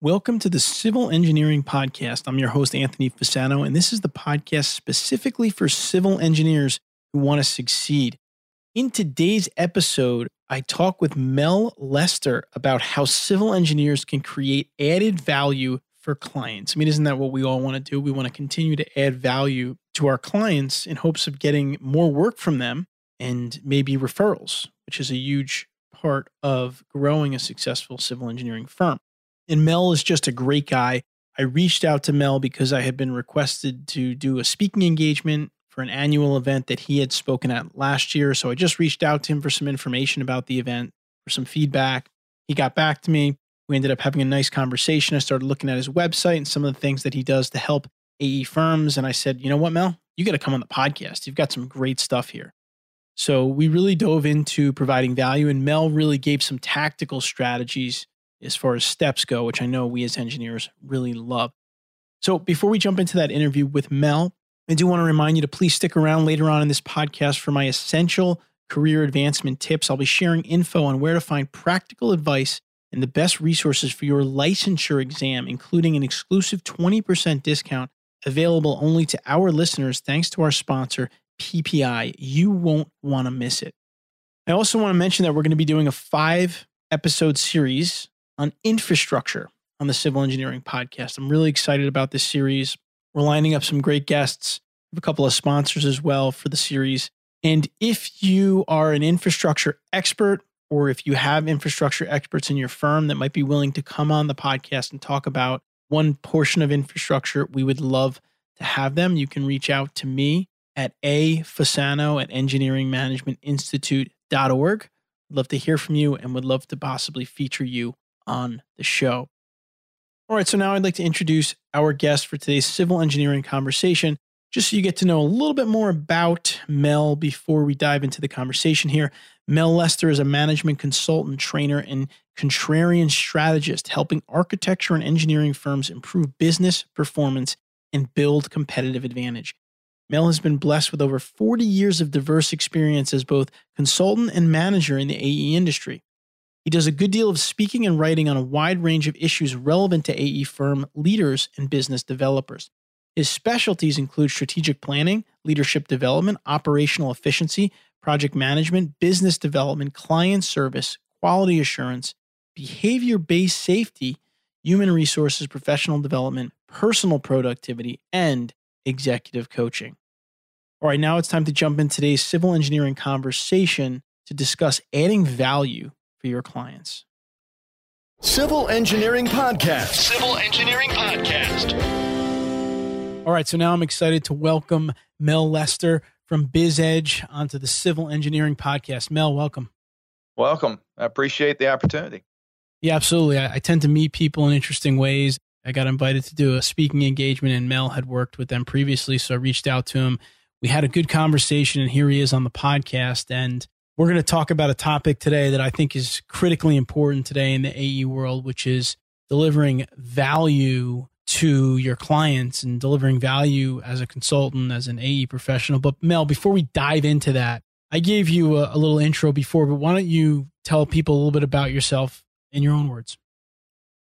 Welcome to the Civil Engineering Podcast. I'm your host, Anthony Fasano, and this is the podcast specifically for civil engineers who want to succeed. In today's episode, I talk with Mel Lester about how civil engineers can create added value for clients. I mean, isn't that what we all want to do? We want to continue to add value to our clients in hopes of getting more work from them and maybe referrals, which is a huge part of growing a successful civil engineering firm. And Mel is just a great guy. I reached out to Mel because I had been requested to do a speaking engagement for an annual event that he had spoken at last year. So I just reached out to him for some information about the event, for some feedback. He got back to me. We ended up having a nice conversation. I started looking at his website and some of the things that he does to help AE firms. And I said, you know what, Mel? You got to come on the podcast. You've got some great stuff here. So we really dove into providing value, and Mel really gave some tactical strategies as far as steps go, which I know we as engineers really love. So before we jump into that interview with Mel, I do want to remind you to please stick around later on in this podcast for my essential career advancement tips. I'll be sharing info on where to find practical advice and the best resources for your licensure exam, including an exclusive 20% discount available only to our listeners thanks to our sponsor, PPI. You won't want to miss it. I also want to mention that we're going to be doing a five episode series on infrastructure on the Civil Engineering Podcast. I'm really excited about this series. We're lining up some great guests, a couple of sponsors as well for the series. And if you are an infrastructure expert, or if you have infrastructure experts in your firm that might be willing to come on the podcast and talk about one portion of infrastructure, we would love to have them. You can reach out to me at a at engineeringmanagementinstitute.org. Love to hear from you and would love to possibly feature you on the show. All right, so now I'd like to introduce our guest for today's civil engineering conversation, just so you get to know a little bit more about Mel before we dive into the conversation here. Mel Lester is a management consultant, trainer, and contrarian strategist, helping architecture and engineering firms improve business performance and build competitive advantage. Mel has been blessed with over 40 years of diverse experience as both consultant and manager in the AE industry. He does a good deal of speaking and writing on a wide range of issues relevant to AE firm leaders and business developers. His specialties include strategic planning, leadership development, operational efficiency, project management, business development, client service, quality assurance, behavior based safety, human resources, professional development, personal productivity, and executive coaching. All right, now it's time to jump in today's civil engineering conversation to discuss adding value for your clients. Civil Engineering Podcast. Civil Engineering Podcast. All right, so now I'm excited to welcome Mel Lester from BizEdge onto the Civil Engineering Podcast. Mel, welcome. Welcome. I appreciate the opportunity. Yeah, absolutely. I, I tend to meet people in interesting ways. I got invited to do a speaking engagement, and Mel had worked with them previously, so I reached out to him. We had a good conversation, and here he is on the podcast. And we're going to talk about a topic today that I think is critically important today in the AE world, which is delivering value to your clients and delivering value as a consultant, as an AE professional. But Mel, before we dive into that, I gave you a, a little intro before, but why don't you tell people a little bit about yourself in your own words?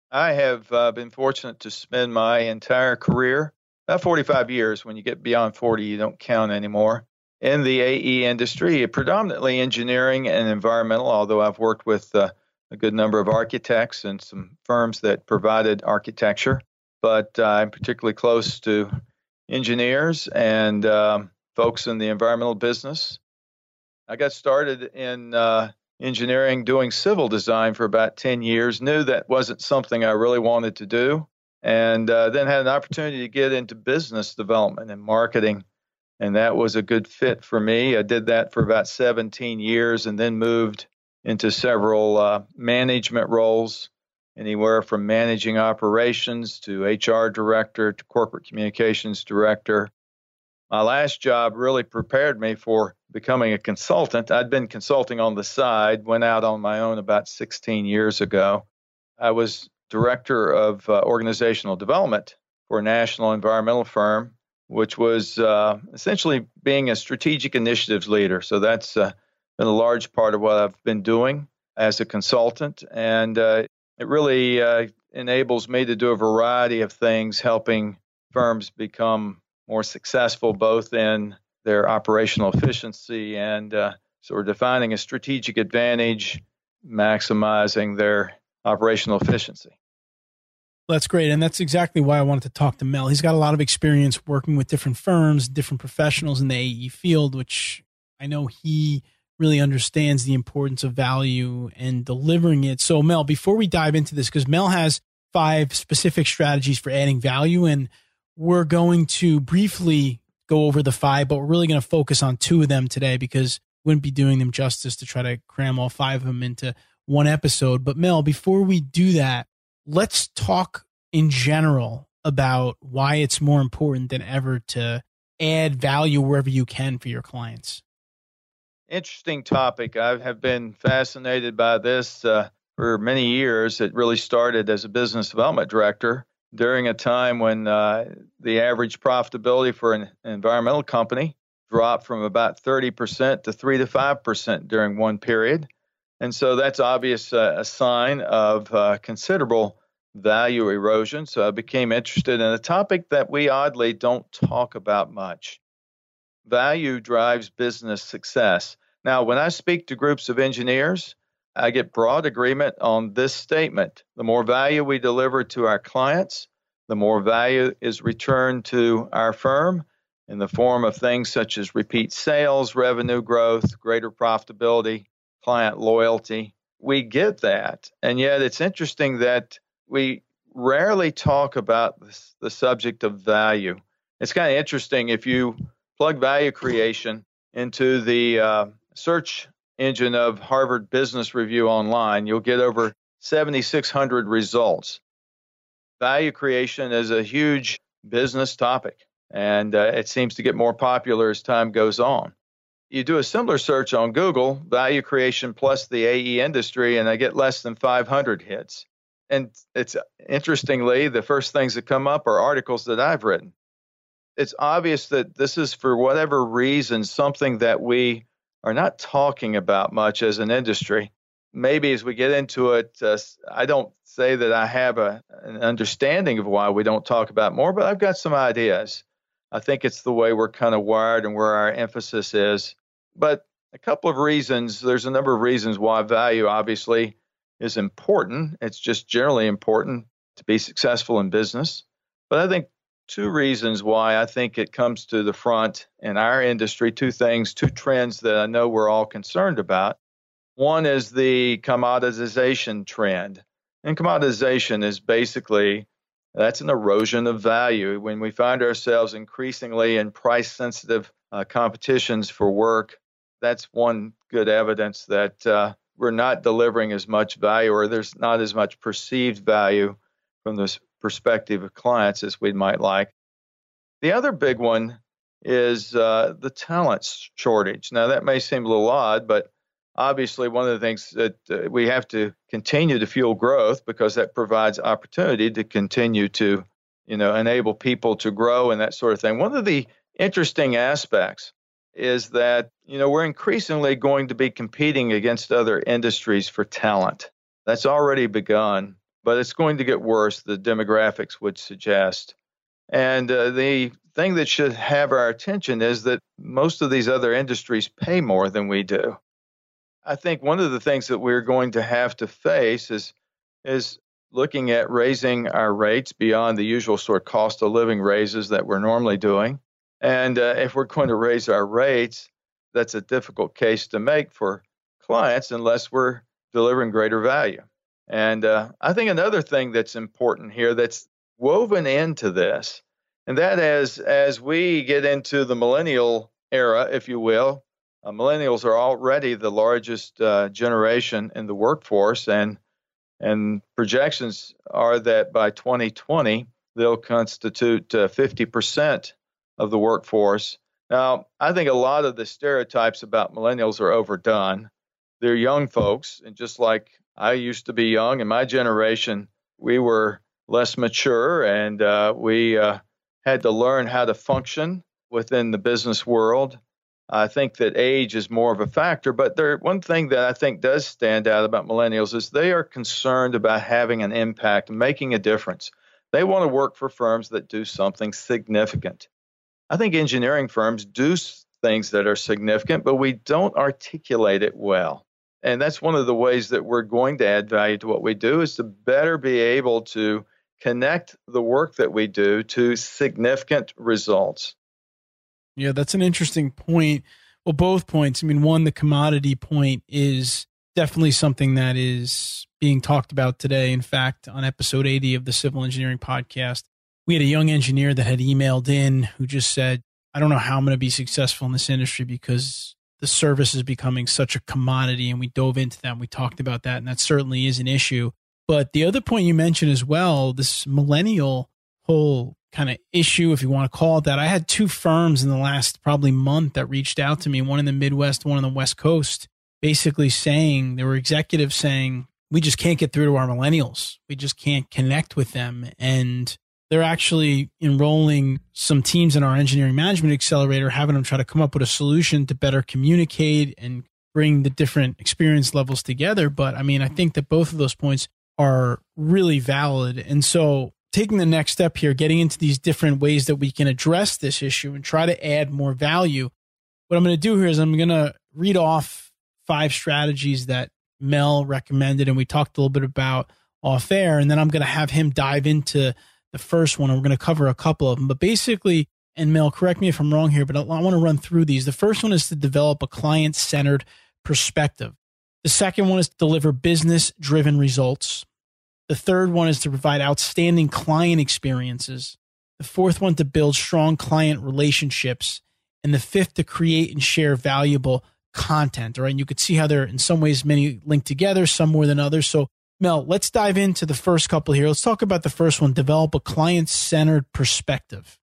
I have uh, been fortunate to spend my entire career, about 45 years. When you get beyond 40, you don't count anymore in the AE industry, predominantly engineering and environmental, although I've worked with uh, a good number of architects and some firms that provided architecture. But uh, I'm particularly close to engineers and um, folks in the environmental business. I got started in uh, engineering doing civil design for about 10 years, knew that wasn't something I really wanted to do, and uh, then had an opportunity to get into business development and marketing and that was a good fit for me. I did that for about 17 years and then moved into several uh, management roles anywhere from managing operations to HR director to corporate communications director. My last job really prepared me for becoming a consultant. I'd been consulting on the side, went out on my own about 16 years ago. I was director of uh, organizational development for a national environmental firm, which was uh, essentially being a strategic initiatives leader. So that's uh, been a large part of what I've been doing as a consultant. And uh, it really uh, enables me to do a variety of things, helping firms become more successful both in their operational efficiency and uh, sort of defining a strategic advantage, maximizing their operational efficiency. That's great. And that's exactly why I wanted to talk to Mel. He's got a lot of experience working with different firms, different professionals in the AE field, which I know he really understands the importance of value and delivering it. So, Mel, before we dive into this, because Mel has five specific strategies for adding value, and we're going to briefly go over the five, but we're really going to focus on two of them today because wouldn't be doing them justice to try to cram all five of them into one episode. But, Mel, before we do that, let's talk in general about why it's more important than ever to add value wherever you can for your clients interesting topic. I have been fascinated by this uh, for many years. It really started as a business development director during a time when uh, the average profitability for an environmental company dropped from about 30% to 3 to 5% during one period. And so that's obvious uh, a sign of uh, considerable value erosion. So I became interested in a topic that we oddly don't talk about much. Value drives business success. Now, when I speak to groups of engineers, I get broad agreement on this statement. The more value we deliver to our clients, the more value is returned to our firm in the form of things such as repeat sales, revenue growth, greater profitability, client loyalty. We get that. And yet it's interesting that we rarely talk about this, the subject of value. It's kind of interesting if you plug value creation into the uh, search engine of Harvard Business Review online, you'll get over 7,600 results. Value creation is a huge business topic, and uh, it seems to get more popular as time goes on. You do a similar search on Google, value creation plus the AE industry, and I get less than 500 hits. And it's interestingly, the first things that come up are articles that I've written it's obvious that this is for whatever reason something that we are not talking about much as an industry. Maybe as we get into it, uh, I don't say that I have a, an understanding of why we don't talk about more, but I've got some ideas. I think it's the way we're kind of wired and where our emphasis is. But a couple of reasons, there's a number of reasons why value obviously is important. It's just generally important to be successful in business. But I think two reasons why I think it comes to the front in our industry. Two things, two trends that I know we're all concerned about. One is the commoditization trend. And commoditization is basically that's an erosion of value when we find ourselves increasingly in price sensitive uh, competitions for work. That's one good evidence that uh, we're not delivering as much value or there's not as much perceived value from the perspective of clients as we might like. The other big one is uh, the talent shortage. Now, that may seem a little odd, but obviously, one of the things that uh, we have to continue to fuel growth because that provides opportunity to continue to, you know, enable people to grow and that sort of thing. One of the interesting aspects is that, you know, we're increasingly going to be competing against other industries for talent. That's already begun but it's going to get worse, the demographics would suggest. And uh, the thing that should have our attention is that most of these other industries pay more than we do. I think one of the things that we're going to have to face is is looking at raising our rates beyond the usual sort of cost of living raises that we're normally doing. And uh, if we're going to raise our rates, that's a difficult case to make for clients unless we're delivering greater value. And uh, I think another thing that's important here that's woven into this, and that is as we get into the millennial era, if you will, uh, millennials are already the largest uh, generation in the workforce, and And projections are that by 2020, they'll constitute uh, 50% of the workforce. Now, I think a lot of the stereotypes about millennials are overdone. They're young folks, and just like I used to be young in my generation, we were less mature and uh, we uh, had to learn how to function within the business world. I think that age is more of a factor, but there one thing that I think does stand out about millennials is they are concerned about having an impact, making a difference. They want to work for firms that do something significant. I think engineering firms do things that are significant, but we don't articulate it well. And that's one of the ways that we're going to add value to what we do is to better be able to connect the work that we do to significant results. Yeah, that's an interesting point. Well, both points. I mean, one, the commodity point is definitely something that is being talked about today. In fact, on episode 80 of the Civil Engineering Podcast, we had a young engineer that had emailed in who just said, I don't know how I'm going to be successful in this industry because the service is becoming such a commodity. And we dove into that and we talked about that. And that certainly is an issue. But the other point you mentioned as well, this millennial whole kind of issue, if you want to call it that. I had two firms in the last probably month that reached out to me, one in the Midwest, one on the West Coast, basically saying there were executives saying, we just can't get through to our millennials. We just can't connect with them. And they're actually enrolling some teams in our engineering management accelerator, having them try to come up with a solution to better communicate and bring the different experience levels together. But I mean, I think that both of those points are really valid. And so taking the next step here, getting into these different ways that we can address this issue and try to add more value. What I'm going to do here is I'm going to read off five strategies that Mel recommended and we talked a little bit about off air. And then I'm going to have him dive into the first one and we're going to cover a couple of them. But basically, and Mel, correct me if I'm wrong here, but I, want to run through these. The first one is to develop a client centered perspective. The second one is to deliver business driven results. The third one is to provide outstanding client experiences. The fourth one to build strong client relationships. And the fifth to create and share valuable content. All right. And you could see how they're in some ways many linked together, some more than others. So Mel, let's dive into the first couple here. Let's talk about the first one develop a client centered perspective.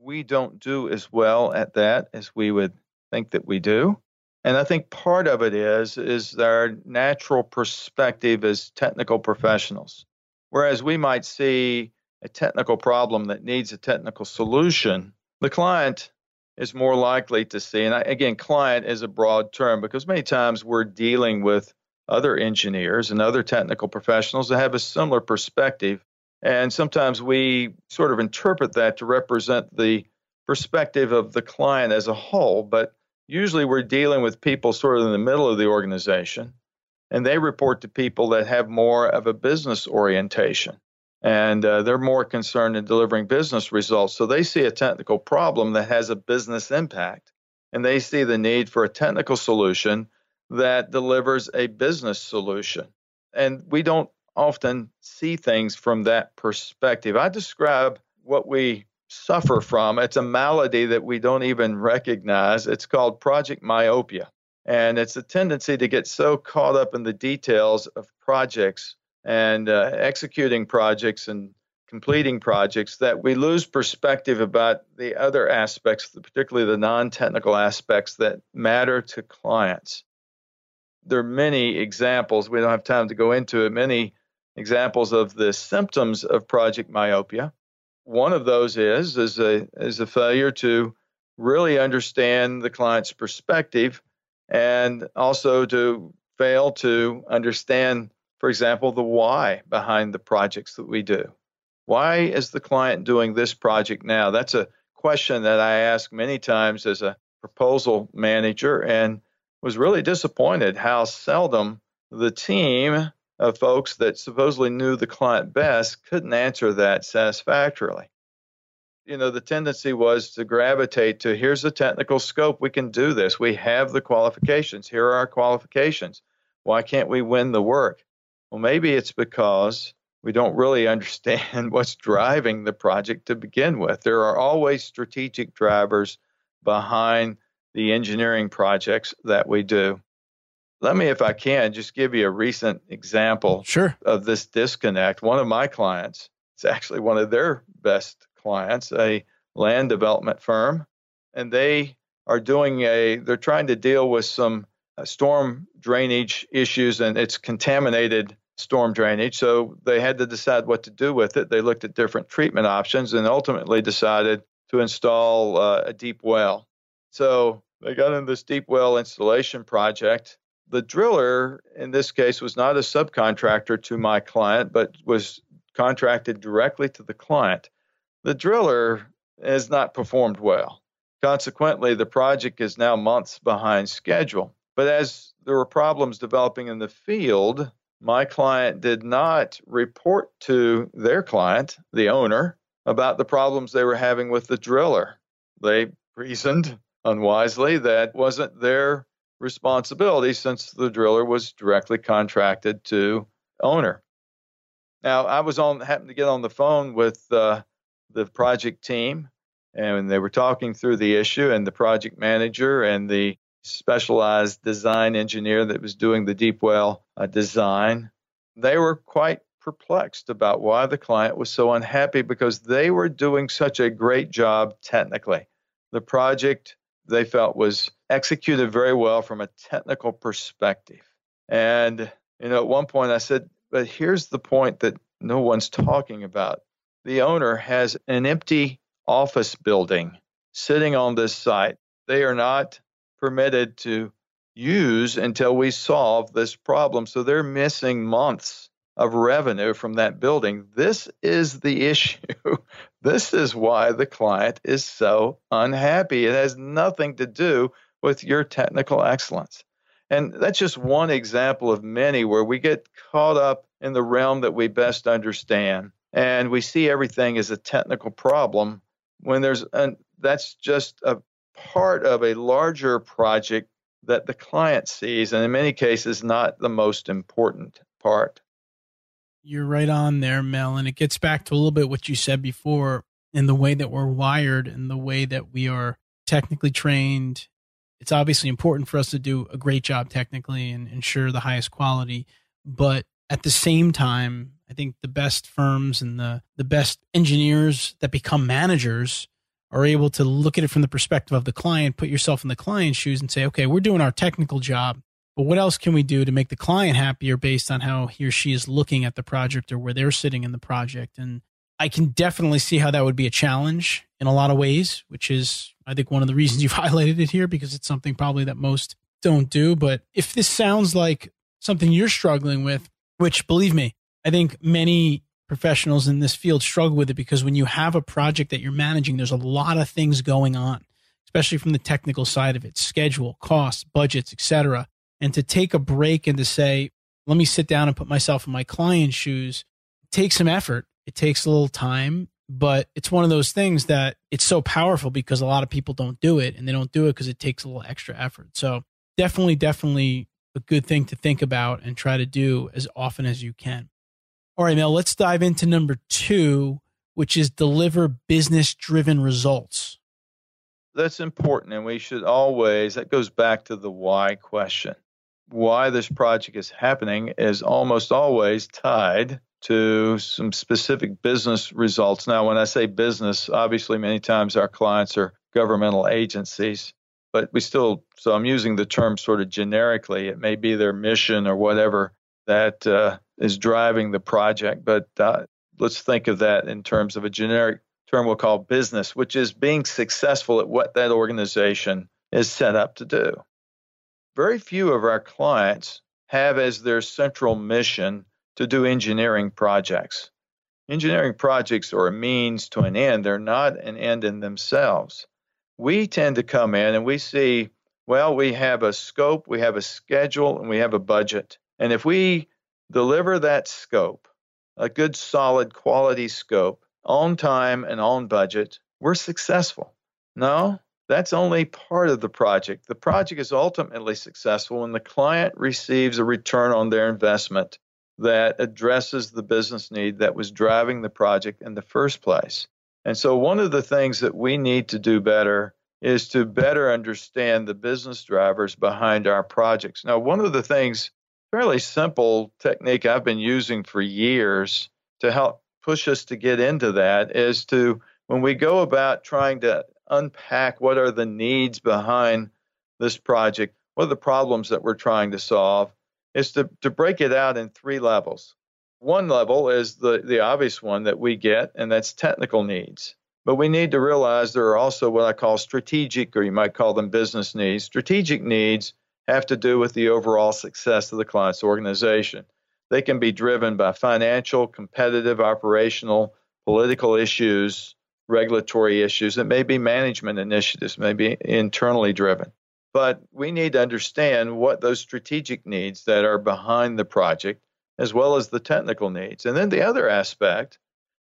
We don't do as well at that as we would think that we do. And I think part of it is is our natural perspective as technical professionals. Whereas we might see a technical problem that needs a technical solution, the client is more likely to see, and again, client is a broad term because many times we're dealing with other engineers and other technical professionals that have a similar perspective. And sometimes we sort of interpret that to represent the perspective of the client as a whole. But usually we're dealing with people sort of in the middle of the organization, and they report to people that have more of a business orientation. And uh, they're more concerned in delivering business results. So they see a technical problem that has a business impact, and they see the need for a technical solution that delivers a business solution. And we don't often see things from that perspective. I describe what we suffer from. It's a malady that we don't even recognize. It's called project myopia. And it's a tendency to get so caught up in the details of projects and uh, executing projects and completing projects that we lose perspective about the other aspects, particularly the non technical aspects that matter to clients. There are many examples, we don't have time to go into it, many examples of the symptoms of project myopia. One of those is is a is a failure to really understand the client's perspective and also to fail to understand for example the why behind the projects that we do. Why is the client doing this project now? That's a question that i ask many times as a proposal manager and was really disappointed how seldom the team of folks that supposedly knew the client best couldn't answer that satisfactorily. You know, the tendency was to gravitate to here's the technical scope, we can do this. We have the qualifications. Here are our qualifications. Why can't we win the work? Well, maybe it's because we don't really understand what's driving the project to begin with. There are always strategic drivers behind the engineering projects that we do. let me, if I can, just give you a recent example sure. of this disconnect. One of my clients, it's actually one of their best clients, a land development firm, and they are doing a, they're trying to deal with some uh, storm drainage issues and it's contaminated storm drainage. So they had to decide what to do with it. They looked at different treatment options and ultimately decided to install uh, a deep well. So they got in this deep well installation project. The driller, in this case, was not a subcontractor to my client, but was contracted directly to the client. The driller has not performed well. Consequently, the project is now months behind schedule. But as there were problems developing in the field, my client did not report to their client, the owner, about the problems they were having with the driller. They reasoned unwisely that wasn't their responsibility since the driller was directly contracted to owner. Now, I was on happened to get on the phone with uh, the project team, and they were talking through the issue, and the project manager and the specialized design engineer that was doing the deep well uh, design. They were quite perplexed about why the client was so unhappy because they were doing such a great job technically. The project they felt was executed very well from a technical perspective. And you know, at one point I said, but here's the point that no one's talking about. The owner has an empty office building sitting on this site. They are not permitted to use until we solve this problem. So they're missing months of revenue from that building. This is the issue. This is why the client is so unhappy. It has nothing to do with your technical excellence. And that's just one example of many where we get caught up in the realm that we best understand and we see everything as a technical problem when there's an that's just a part of a larger project that the client sees, and in many cases, not the most important part. You're right on there, Mel. And it gets back to a little bit what you said before in the way that we're wired and the way that we are technically trained. It's obviously important for us to do a great job technically and ensure the highest quality. But at the same time, I think the best firms and the, the best engineers that become managers are able to look at it from the perspective of the client, put yourself in the client's shoes and say, okay, we're doing our technical job, but what else can we do to make the client happier based on how he or she is looking at the project or where they're sitting in the project? And I can definitely see how that would be a challenge in a lot of ways, which is, I think, one of the reasons you've highlighted it here because it's something probably that most don't do. But if this sounds like something you're struggling with, which believe me, I think many professionals in this field struggle with it because when you have a project that you're managing, there's a lot of things going on, especially from the technical side of it, schedule, costs, budgets, etc. And to take a break and to say, let me sit down and put myself in my client's shoes, takes some effort. It takes a little time, but it's one of those things that it's so powerful because a lot of people don't do it and they don't do it because it takes a little extra effort. So definitely, definitely a good thing to think about and try to do as often as you can. All right, Mel, let's dive into number two, which is deliver business driven results. That's important. And we should always, that goes back to the why question. Why this project is happening is almost always tied to some specific business results. Now, when I say business, obviously, many times our clients are governmental agencies, but we still, so I'm using the term sort of generically. It may be their mission or whatever that uh, is driving the project. But uh, let's think of that in terms of a generic term we'll call business, which is being successful at what that organization is set up to do. Very few of our clients have as their central mission to do engineering projects. Engineering projects are a means to an end, they're not an end in themselves. We tend to come in and we see, well, we have a scope, we have a schedule, and we have a budget. And if we deliver that scope, a good, solid, quality scope, on time and on budget, we're successful. No, that's only part of the project. The project is ultimately successful when the client receives a return on their investment that addresses the business need that was driving the project in the first place. And so, one of the things that we need to do better is to better understand the business drivers behind our projects. Now, one of the things, fairly simple technique I've been using for years to help push us to get into that is to, when we go about trying to unpack what are the needs behind this project, what are the problems that we're trying to solve, is to, to break it out in three levels. One level is the, the obvious one that we get, and that's technical needs. But we need to realize there are also what I call strategic, or you might call them business needs. Strategic needs have to do with the overall success of the client's organization. They can be driven by financial, competitive, operational, political issues, regulatory issues. It may be management initiatives, may be internally driven. But we need to understand what those strategic needs that are behind the project, as well as the technical needs. And then the other aspect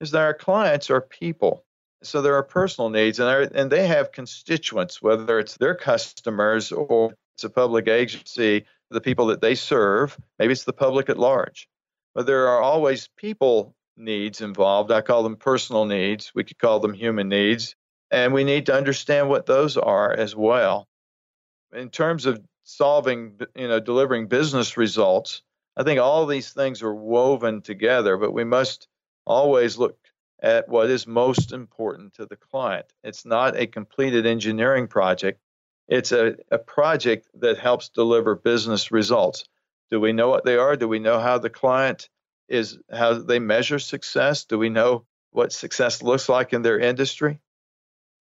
is that our clients are people. So there are personal needs, and, and they have constituents, whether it's their customers or it's a public agency, the people that they serve. Maybe it's the public at large. But there are always people needs involved. I call them personal needs. We could call them human needs. And we need to understand what those are as well. In terms of solving, you know, delivering business results, I think all these things are woven together, but we must always look at what is most important to the client. It's not a completed engineering project, it's a, a project that helps deliver business results. Do we know what they are? Do we know how the client is, how they measure success? Do we know what success looks like in their industry?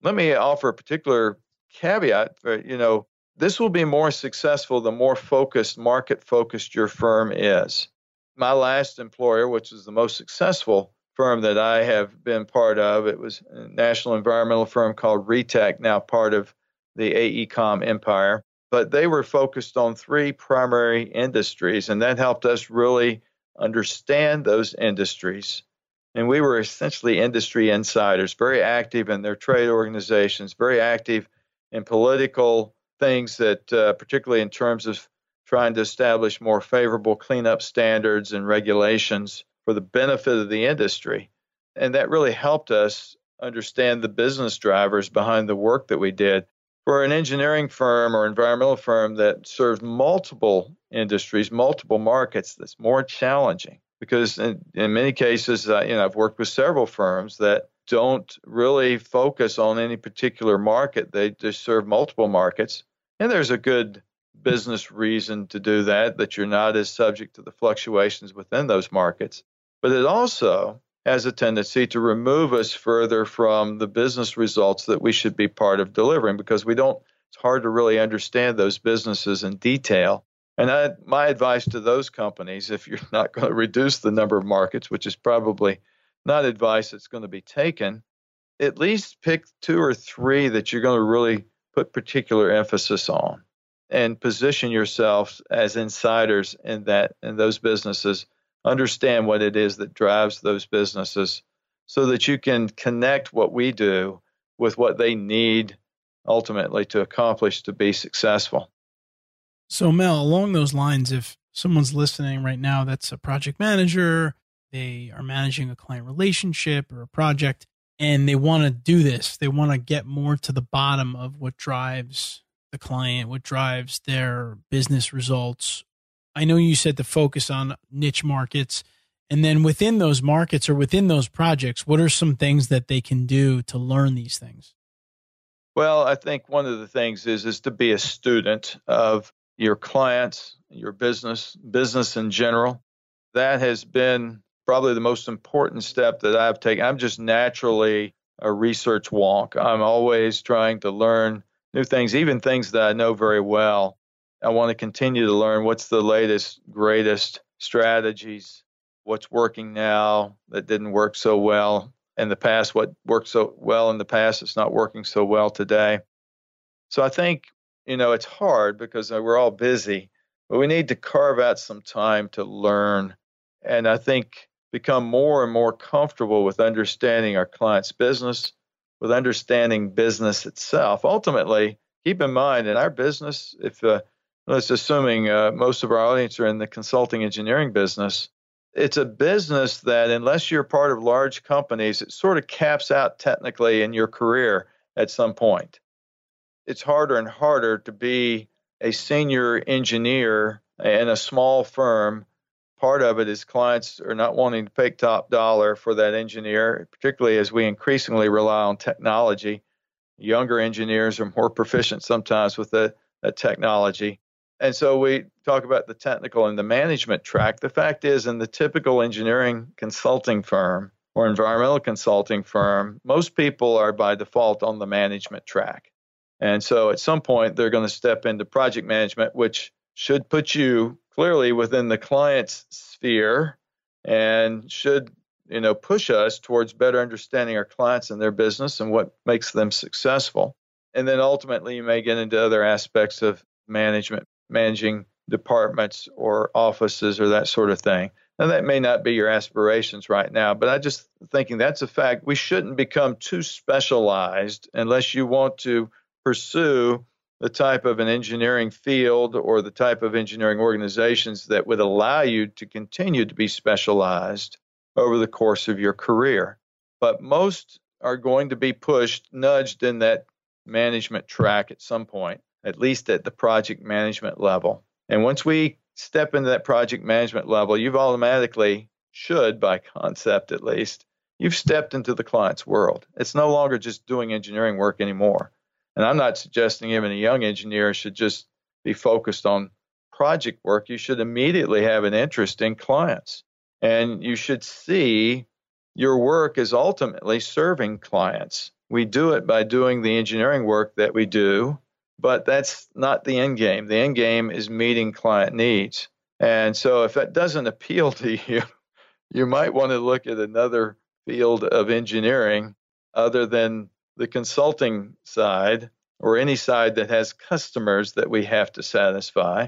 Let me offer a particular caveat. For, you know, this will be more successful the more focused, market focused your firm is. My last employer, which is the most successful, firm that I have been part of. It was a national environmental firm called RETEC, now part of the AECOM empire. But they were focused on three primary industries, and that helped us really understand those industries. And we were essentially industry insiders, very active in their trade organizations, very active in political things that, uh, particularly in terms of trying to establish more favorable cleanup standards and regulations for the benefit of the industry. And that really helped us understand the business drivers behind the work that we did. For an engineering firm or environmental firm that serves multiple industries, multiple markets, that's more challenging because in, in many cases, uh, you know, I've worked with several firms that don't really focus on any particular market. They just serve multiple markets. And there's a good business reason to do that, that you're not as subject to the fluctuations within those markets but it also has a tendency to remove us further from the business results that we should be part of delivering because we don't it's hard to really understand those businesses in detail. And I, my advice to those companies if you're not going to reduce the number of markets which is probably not advice that's going to be taken at least pick two or three that you're going to really put particular emphasis on and position yourselves as insiders in that in those businesses understand what it is that drives those businesses so that you can connect what we do with what they need ultimately to accomplish to be successful. So, Mel, along those lines, if someone's listening right now that's a project manager, they are managing a client relationship or a project, and they want to do this, they want to get more to the bottom of what drives the client, what drives their business results I know you said to focus on niche markets. And then within those markets or within those projects, what are some things that they can do to learn these things? Well, I think one of the things is is to be a student of your clients, your business, business in general. That has been probably the most important step that I've taken. I'm just naturally a research wonk. I'm always trying to learn new things, even things that I know very well. I want to continue to learn what's the latest, greatest strategies, what's working now that didn't work so well in the past, what worked so well in the past, it's not working so well today. So I think, you know, it's hard because uh, we're all busy, but we need to carve out some time to learn. And I think become more and more comfortable with understanding our client's business, with understanding business itself. Ultimately, keep in mind in our business, if uh, let's assuming uh, most of our audience are in the consulting engineering business it's a business that unless you're part of large companies it sort of caps out technically in your career at some point it's harder and harder to be a senior engineer in a small firm. Part of it is clients are not wanting to pay top dollar for that engineer, particularly as we increasingly rely on technology. Younger engineers are more proficient sometimes with the, the technology. And so we talk about the technical and the management track. The fact is, in the typical engineering consulting firm or environmental consulting firm, most people are by default on the management track. And so at some point, they're going to step into project management, which should put you clearly within the client's sphere and should you know push us towards better understanding our clients and their business and what makes them successful and then ultimately you may get into other aspects of management managing departments or offices or that sort of thing. Now, that may not be your aspirations right now, but I just thinking that's a fact. We shouldn't become too specialized unless you want to pursue the type of an engineering field or the type of engineering organizations that would allow you to continue to be specialized over the course of your career. But most are going to be pushed, nudged in that management track at some point at least at the project management level. And once we step into that project management level, you've automatically, should by concept at least, you've stepped into the client's world. It's no longer just doing engineering work anymore. And I'm not suggesting even a young engineer should just be focused on project work. You should immediately have an interest in clients. And you should see your work is ultimately serving clients. We do it by doing the engineering work that we do but that's not the end game. The end game is meeting client needs. And so if that doesn't appeal to you, you might want to look at another field of engineering other than the consulting side or any side that has customers that we have to satisfy.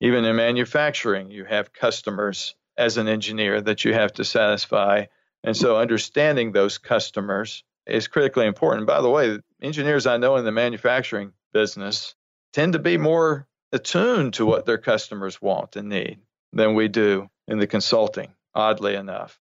Even in manufacturing, you have customers as an engineer that you have to satisfy. And so understanding those customers is critically important. By the way, engineers I know in the manufacturing business tend to be more attuned to what their customers want and need than we do in the consulting, oddly enough.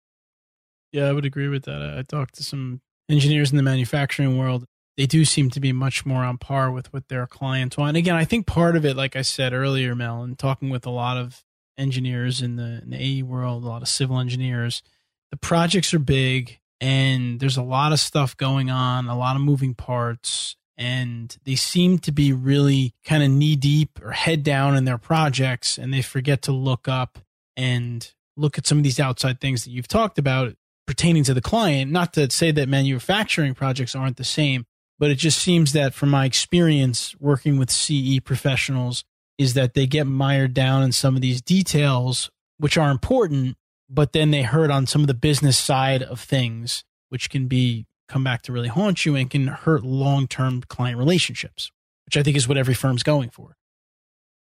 Yeah, I would agree with that. I talked to some engineers in the manufacturing world. They do seem to be much more on par with what their clients want. And again, I think part of it, like I said earlier, Mel, and talking with a lot of engineers in the, in the AE world, a lot of civil engineers, the projects are big and there's a lot of stuff going on, a lot of moving parts and they seem to be really kind of knee deep or head down in their projects and they forget to look up and look at some of these outside things that you've talked about pertaining to the client. Not to say that manufacturing projects aren't the same but it just seems that from my experience working with CE professionals is that they get mired down in some of these details which are important but then they hurt on some of the business side of things which can be come back to really haunt you and can hurt long term client relationships, which I think is what every firm's going for.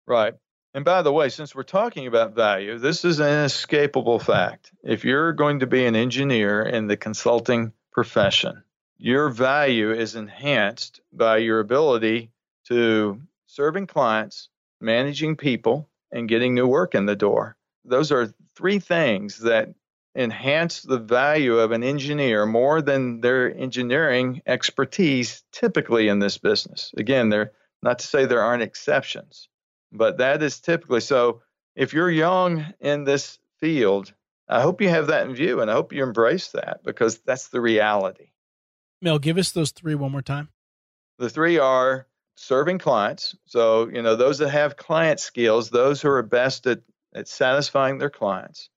Right. And by the way, since we're talking about value, this is an inescapable fact. If you're going to be an engineer in the consulting profession, your value is enhanced by your ability to serving clients, managing people, and getting new work in the door. Those are three things that enhance the value of an engineer more than their engineering expertise typically in this business. Again, they're not to say there aren't exceptions, but that is typically so. If you're young in this field, I hope you have that in view and I hope you embrace that because that's the reality. Mel, give us those three one more time. The three are serving clients. So, you know, those that have client skills, those who are best at, at satisfying their clients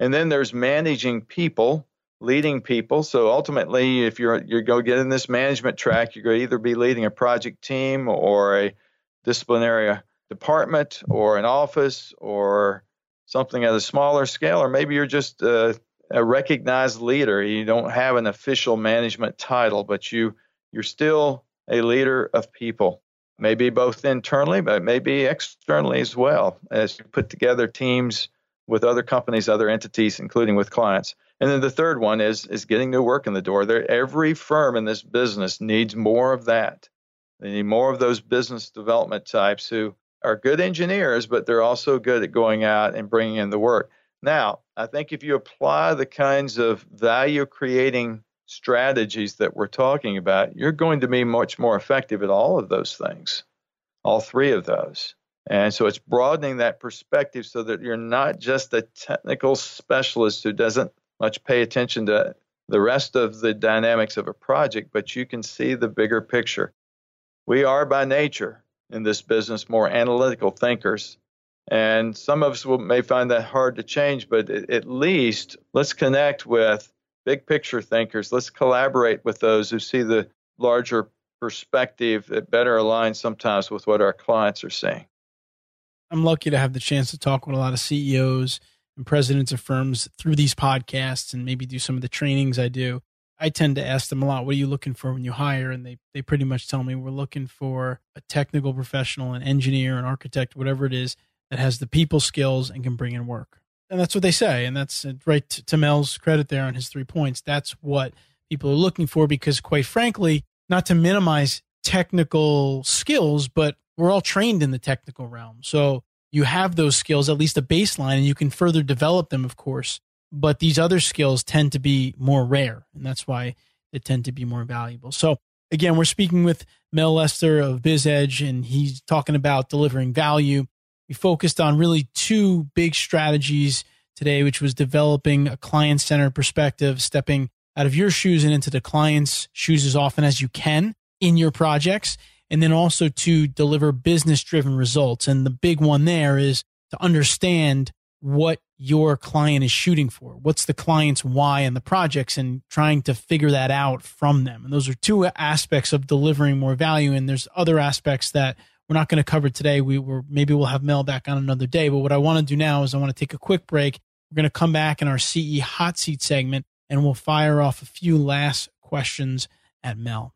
and then there's managing people, leading people. So ultimately, if you're going to get in this management track, you're going to either be leading a project team or a disciplinary uh, department or an office or something at a smaller scale, or maybe you're just a, a recognized leader. You don't have an official management title, but you you're still a leader of people. Maybe both internally, but maybe externally as well, as you put together teams with other companies, other entities, including with clients. And then the third one is is getting new work in the door. There, every firm in this business needs more of that. They need more of those business development types who are good engineers, but they're also good at going out and bringing in the work. Now, I think if you apply the kinds of value creating strategies that we're talking about, you're going to be much more effective at all of those things, all three of those. And so it's broadening that perspective so that you're not just a technical specialist who doesn't much pay attention to the rest of the dynamics of a project, but you can see the bigger picture. We are by nature in this business more analytical thinkers. And some of us will, may find that hard to change, but at least let's connect with big picture thinkers. Let's collaborate with those who see the larger perspective that better aligns sometimes with what our clients are seeing. I'm lucky to have the chance to talk with a lot of CEOs and presidents of firms through these podcasts and maybe do some of the trainings I do. I tend to ask them a lot, what are you looking for when you hire? And they, they pretty much tell me we're looking for a technical professional, an engineer, an architect, whatever it is, that has the people skills and can bring in work. And that's what they say. And that's uh, right to Mel's credit there on his three points. That's what people are looking for because, quite frankly, not to minimize technical skills, but we're all trained in the technical realm. So you have those skills, at least a baseline, and you can further develop them, of course. But these other skills tend to be more rare, and that's why they tend to be more valuable. So, again, we're speaking with Mel Lester of BizEdge, and he's talking about delivering value. We focused on really two big strategies today, which was developing a client centered perspective, stepping out of your shoes and into the client's shoes as often as you can in your projects, and then also to deliver business driven results. And the big one there is to understand what your client is shooting for. What's the client's why in the projects and trying to figure that out from them. And those are two aspects of delivering more value. And there's other aspects that we're not going to cover today. We were maybe we'll have Mel back on another day. But what I want to do now is I want to take a quick break. We're going to come back in our CE hot seat segment and we'll fire off a few last questions at Mel.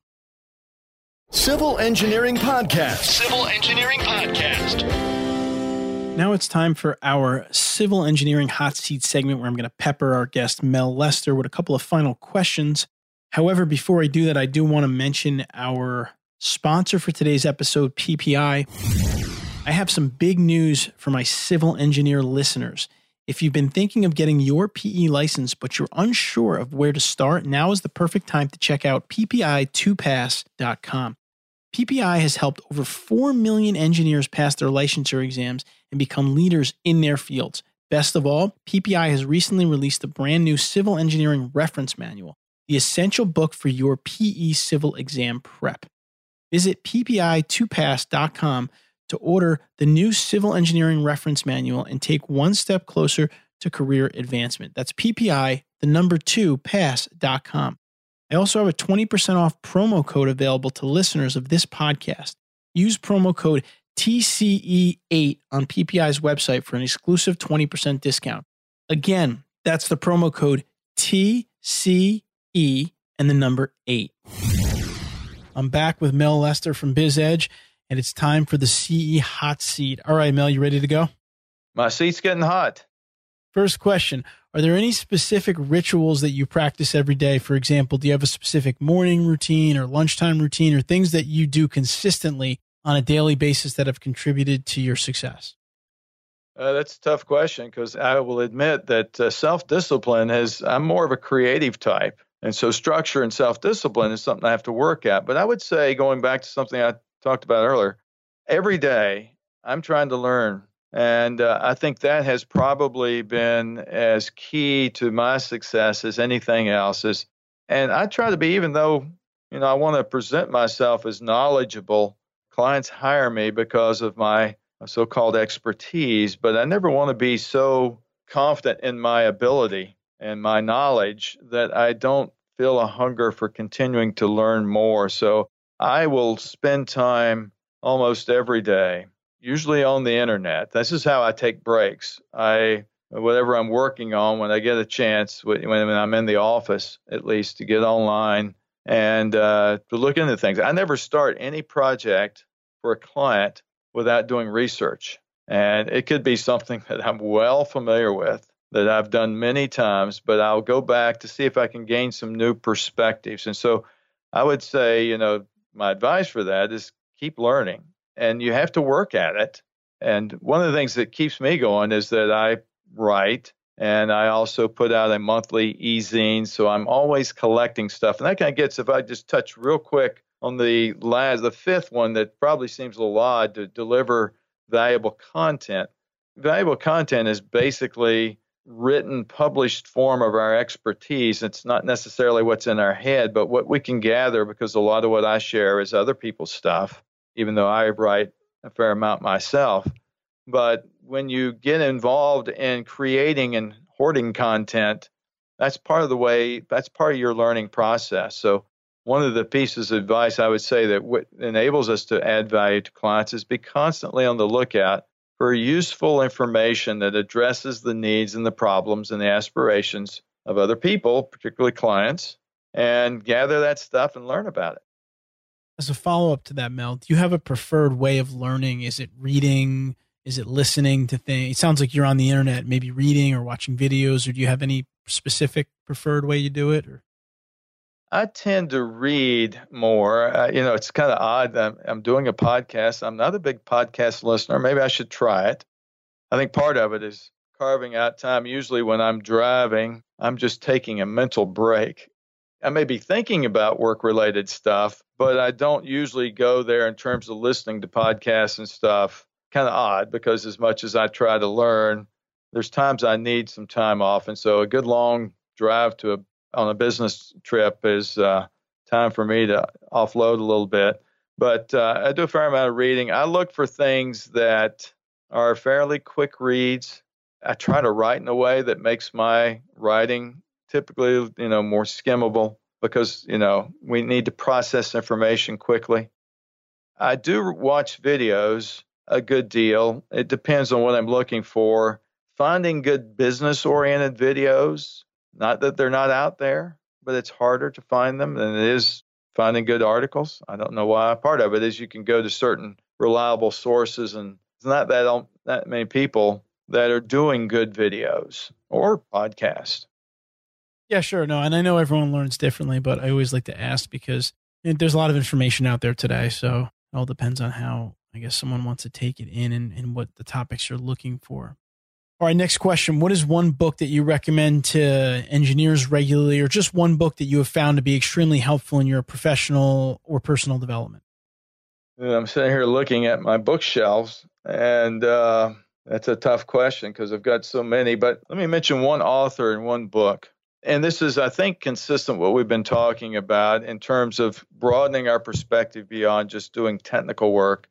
Civil Engineering Podcast. Civil Engineering Podcast. Now it's time for our civil engineering hot seat segment where I'm going to pepper our guest Mel Lester with a couple of final questions. However, before I do that, I do want to mention our sponsor for today's episode, PPI. I have some big news for my civil engineer listeners. If you've been thinking of getting your PE license, but you're unsure of where to start, now is the perfect time to check out PPI2pass.com. PPI has helped over 4 million engineers pass their licensure exams and become leaders in their fields. Best of all, PPI has recently released the brand new civil engineering reference manual, the essential book for your PE civil exam prep. Visit ppi2pass.com to order the new civil engineering reference manual and take one step closer to career advancement. That's PPI, the number two, pass.com. I also have a 20% off promo code available to listeners of this podcast. Use promo code TCE8 on PPI's website for an exclusive 20% discount. Again, that's the promo code TCE and the number 8. I'm back with Mel Lester from BizEdge and it's time for the CE hot seat. All right, Mel, you ready to go? My seat's getting hot. First question Are there any specific rituals that you practice every day? For example, do you have a specific morning routine or lunchtime routine or things that you do consistently on a daily basis that have contributed to your success? Uh, that's a tough question because I will admit that uh, self discipline is, I'm more of a creative type. And so structure and self discipline is something I have to work at. But I would say, going back to something I talked about earlier, every day I'm trying to learn. And uh, I think that has probably been as key to my success as anything else. Is, and I try to be, even though you know I want to present myself as knowledgeable. Clients hire me because of my so-called expertise, but I never want to be so confident in my ability and my knowledge that I don't feel a hunger for continuing to learn more. So I will spend time almost every day, usually on the internet. This is how I take breaks. I whatever I'm working on when I get a chance when, when I'm in the office at least to get online and uh, to look into things. I never start any project for a client without doing research. And it could be something that I'm well familiar with, that I've done many times, but I'll go back to see if I can gain some new perspectives. And so I would say, you know, my advice for that is keep learning and you have to work at it. And one of the things that keeps me going is that I write And I also put out a monthly e-zine, so I'm always collecting stuff. And that kind of gets, if I just touch real quick on the last, the fifth one that probably seems a little odd to deliver valuable content. Valuable content is basically written, published form of our expertise. It's not necessarily what's in our head, but what we can gather because a lot of what I share is other people's stuff, even though I write a fair amount myself. But when you get involved in creating and hoarding content, that's part of the way, that's part of your learning process. So, one of the pieces of advice I would say that what enables us to add value to clients is be constantly on the lookout for useful information that addresses the needs and the problems and the aspirations of other people, particularly clients, and gather that stuff and learn about it. As a follow up to that, Mel, do you have a preferred way of learning? Is it reading? Is it listening to things? It sounds like you're on the internet, maybe reading or watching videos, or do you have any specific preferred way you do it? Or? I tend to read more. Uh, you know, it's kind of odd. I'm, I'm doing a podcast. I'm not a big podcast listener. Maybe I should try it. I think part of it is carving out time. Usually, when I'm driving, I'm just taking a mental break. I may be thinking about work related stuff, but I don't usually go there in terms of listening to podcasts and stuff. Kind of odd because as much as I try to learn, there's times I need some time off. And so a good long drive to a on a business trip is uh, time for me to offload a little bit. But uh, I do a fair amount of reading. I look for things that are fairly quick reads. I try to write in a way that makes my writing typically, you know, more skimmable because, you know, we need to process information quickly. I do watch videos a good deal. It depends on what I'm looking for. Finding good business oriented videos not that they're not out there, but it's harder to find them than it is finding good articles. I don't know why. Part of it is you can go to certain reliable sources, and it's not that that many people that are doing good videos or podcasts. Yeah, sure. No, and I know everyone learns differently, but I always like to ask because there's a lot of information out there today. So it all depends on how I guess someone wants to take it in and, and what the topics you're looking for. All right, next question. What is one book that you recommend to engineers regularly, or just one book that you have found to be extremely helpful in your professional or personal development? I'm sitting here looking at my bookshelves, and uh, that's a tough question because I've got so many. But let me mention one author and one book. And this is, I think, consistent what we've been talking about in terms of broadening our perspective beyond just doing technical work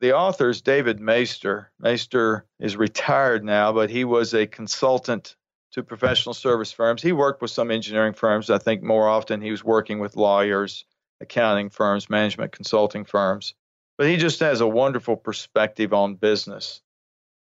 the author is David Maister. Maister is retired now, but he was a consultant to professional service firms. He worked with some engineering firms. I think more often he was working with lawyers, accounting firms, management consulting firms. But he just has a wonderful perspective on business.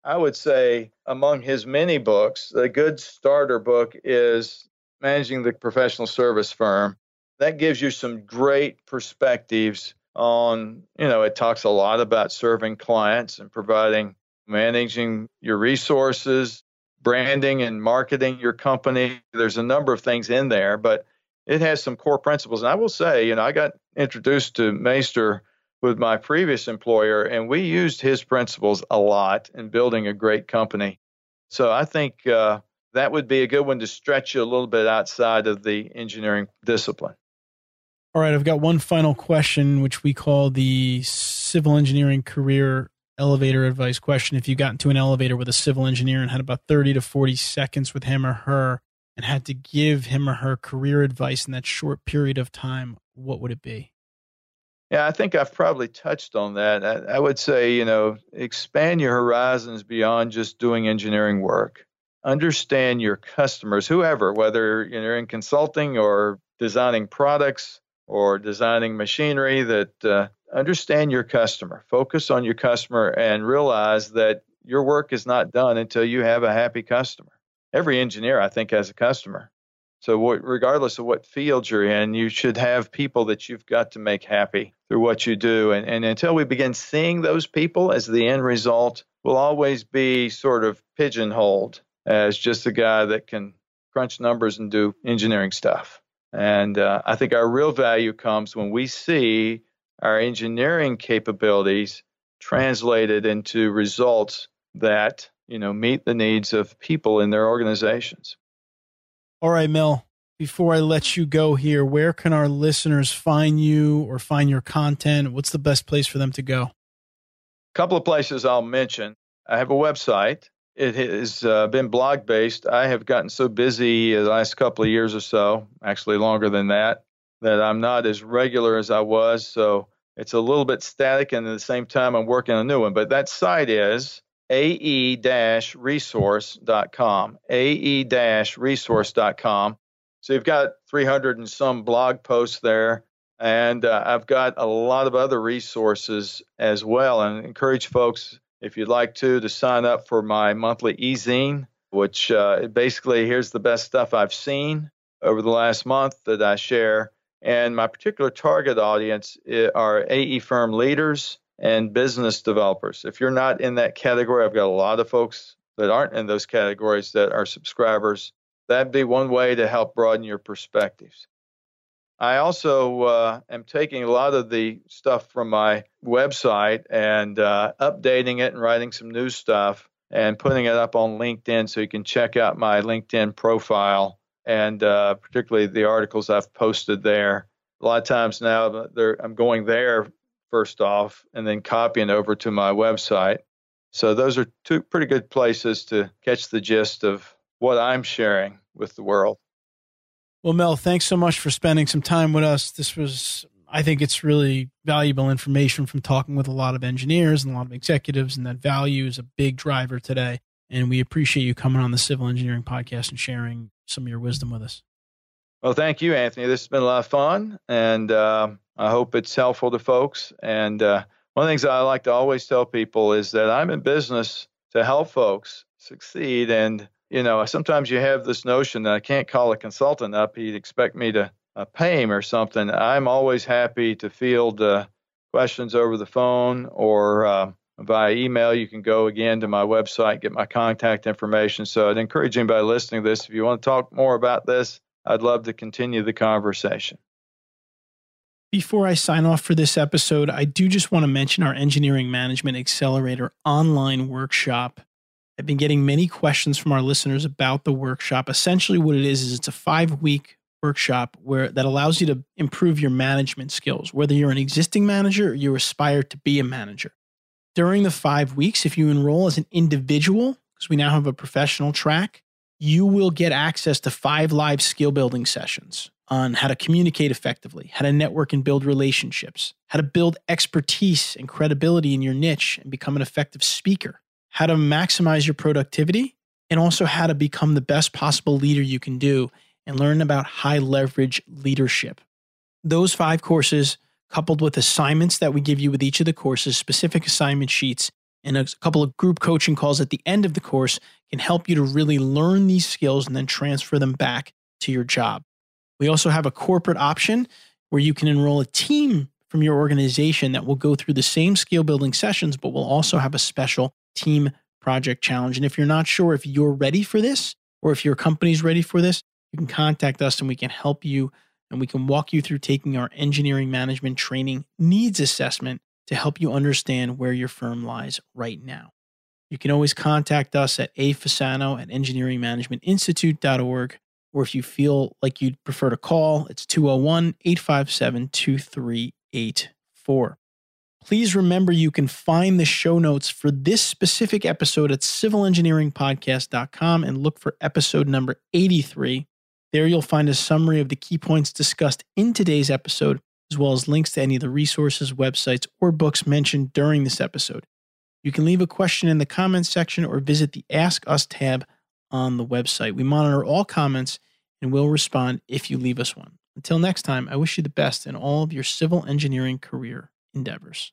I would say among his many books, a good starter book is Managing the Professional Service Firm. That gives you some great perspectives on, you know, it talks a lot about serving clients and providing, managing your resources, branding and marketing your company. There's a number of things in there, but it has some core principles. And I will say, you know, I got introduced to Maister with my previous employer, and we used his principles a lot in building a great company. So I think uh, that would be a good one to stretch you a little bit outside of the engineering discipline. All right, I've got one final question, which we call the civil engineering career elevator advice question. If you got into an elevator with a civil engineer and had about 30 to 40 seconds with him or her and had to give him or her career advice in that short period of time, what would it be? Yeah, I think I've probably touched on that. I, I would say, you know, expand your horizons beyond just doing engineering work. Understand your customers, whoever, whether you're in consulting or designing products, or designing machinery that uh, understand your customer, focus on your customer, and realize that your work is not done until you have a happy customer. Every engineer, I think, has a customer. So, what, regardless of what field you're in, you should have people that you've got to make happy through what you do. And, and until we begin seeing those people as the end result, we'll always be sort of pigeonholed as just a guy that can crunch numbers and do engineering stuff. And uh, I think our real value comes when we see our engineering capabilities translated into results that you know, meet the needs of people in their organizations. All right, Mel, before I let you go here, where can our listeners find you or find your content? What's the best place for them to go? A couple of places I'll mention. I have a website. It has uh, been blog based. I have gotten so busy the last couple of years or so, actually longer than that, that I'm not as regular as I was. So it's a little bit static, and at the same time, I'm working on a new one. But that site is ae-resource.com. ae-resource.com. So you've got 300 and some blog posts there, and uh, I've got a lot of other resources as well. And I encourage folks, if you'd like to, to sign up for my monthly e-zine, which uh, basically here's the best stuff I've seen over the last month that I share and my particular target audience eh, are AE firm leaders and business developers. If you're not in that category, I've got a lot of folks that aren't in those categories that are subscribers. That'd be one way to help broaden your perspectives. I also uh, am taking a lot of the stuff from my website and uh, updating it and writing some new stuff and putting it up on LinkedIn so you can check out my LinkedIn profile and uh, particularly the articles I've posted there. A lot of times now I'm going there first off and then copying over to my website. So those are two pretty good places to catch the gist of what I'm sharing with the world. Well, Mel, thanks so much for spending some time with us. This was, I think it's really valuable information from talking with a lot of engineers and a lot of executives, and that value is a big driver today. And we appreciate you coming on the Civil Engineering Podcast and sharing some of your wisdom with us. Well, thank you, Anthony. This has been a lot of fun, and uh, I hope it's helpful to folks. And uh, one of the things I like to always tell people is that I'm in business to help folks succeed. And, you know, sometimes you have this notion that I can't call a consultant up, he'd expect me to uh, pay him or something. I'm always happy to field uh, questions over the phone or uh, via email. You can go again to my website, get my contact information. So I'd encourage anybody listening to this, if you want to talk more about this, I'd love to continue the conversation. Before I sign off for this episode, I do just want to mention our Engineering Management Accelerator online workshop. I've been getting many questions from our listeners about the workshop. Essentially, what it is is it's a five week workshop where that allows you to improve your management skills, whether you're an existing manager or you aspire to be a manager during the five weeks, if you enroll as an individual, because we now have a professional track, you will get access to five live skill building sessions on how to communicate effectively, how to network and build relationships, how to build expertise and credibility in your niche and become an effective speaker, how to maximize your productivity, and also how to become the best possible leader you can do and learn about high leverage leadership. Those five courses coupled with assignments that we give you with each of the courses, specific assignment sheets, and a couple of group coaching calls at the end of the course can help you to really learn these skills and then transfer them back to your job. We also have a corporate option where you can enroll a team from your organization that will go through the same skill building sessions, but will also have a special team project challenge. And if you're not sure if you're ready for this or if your company's ready for this, you can contact us and we can help you and we can walk you through taking our engineering management training needs assessment to help you understand where your firm lies right now. You can always contact us at afasano at engineeringmanagementinstitute.org, or if you feel like you'd prefer to call, it's 201 857 2384. Please remember you can find the show notes for this specific episode at civilengineeringpodcast.com and look for episode number 83 there you'll find a summary of the key points discussed in today's episode, as well as links to any of the resources, websites, or books mentioned during this episode. You can leave a question in the comments section or visit the Ask Us tab on the website. We monitor all comments and will respond if you leave us one. Until next time, I wish you the best in all of your civil engineering career endeavors.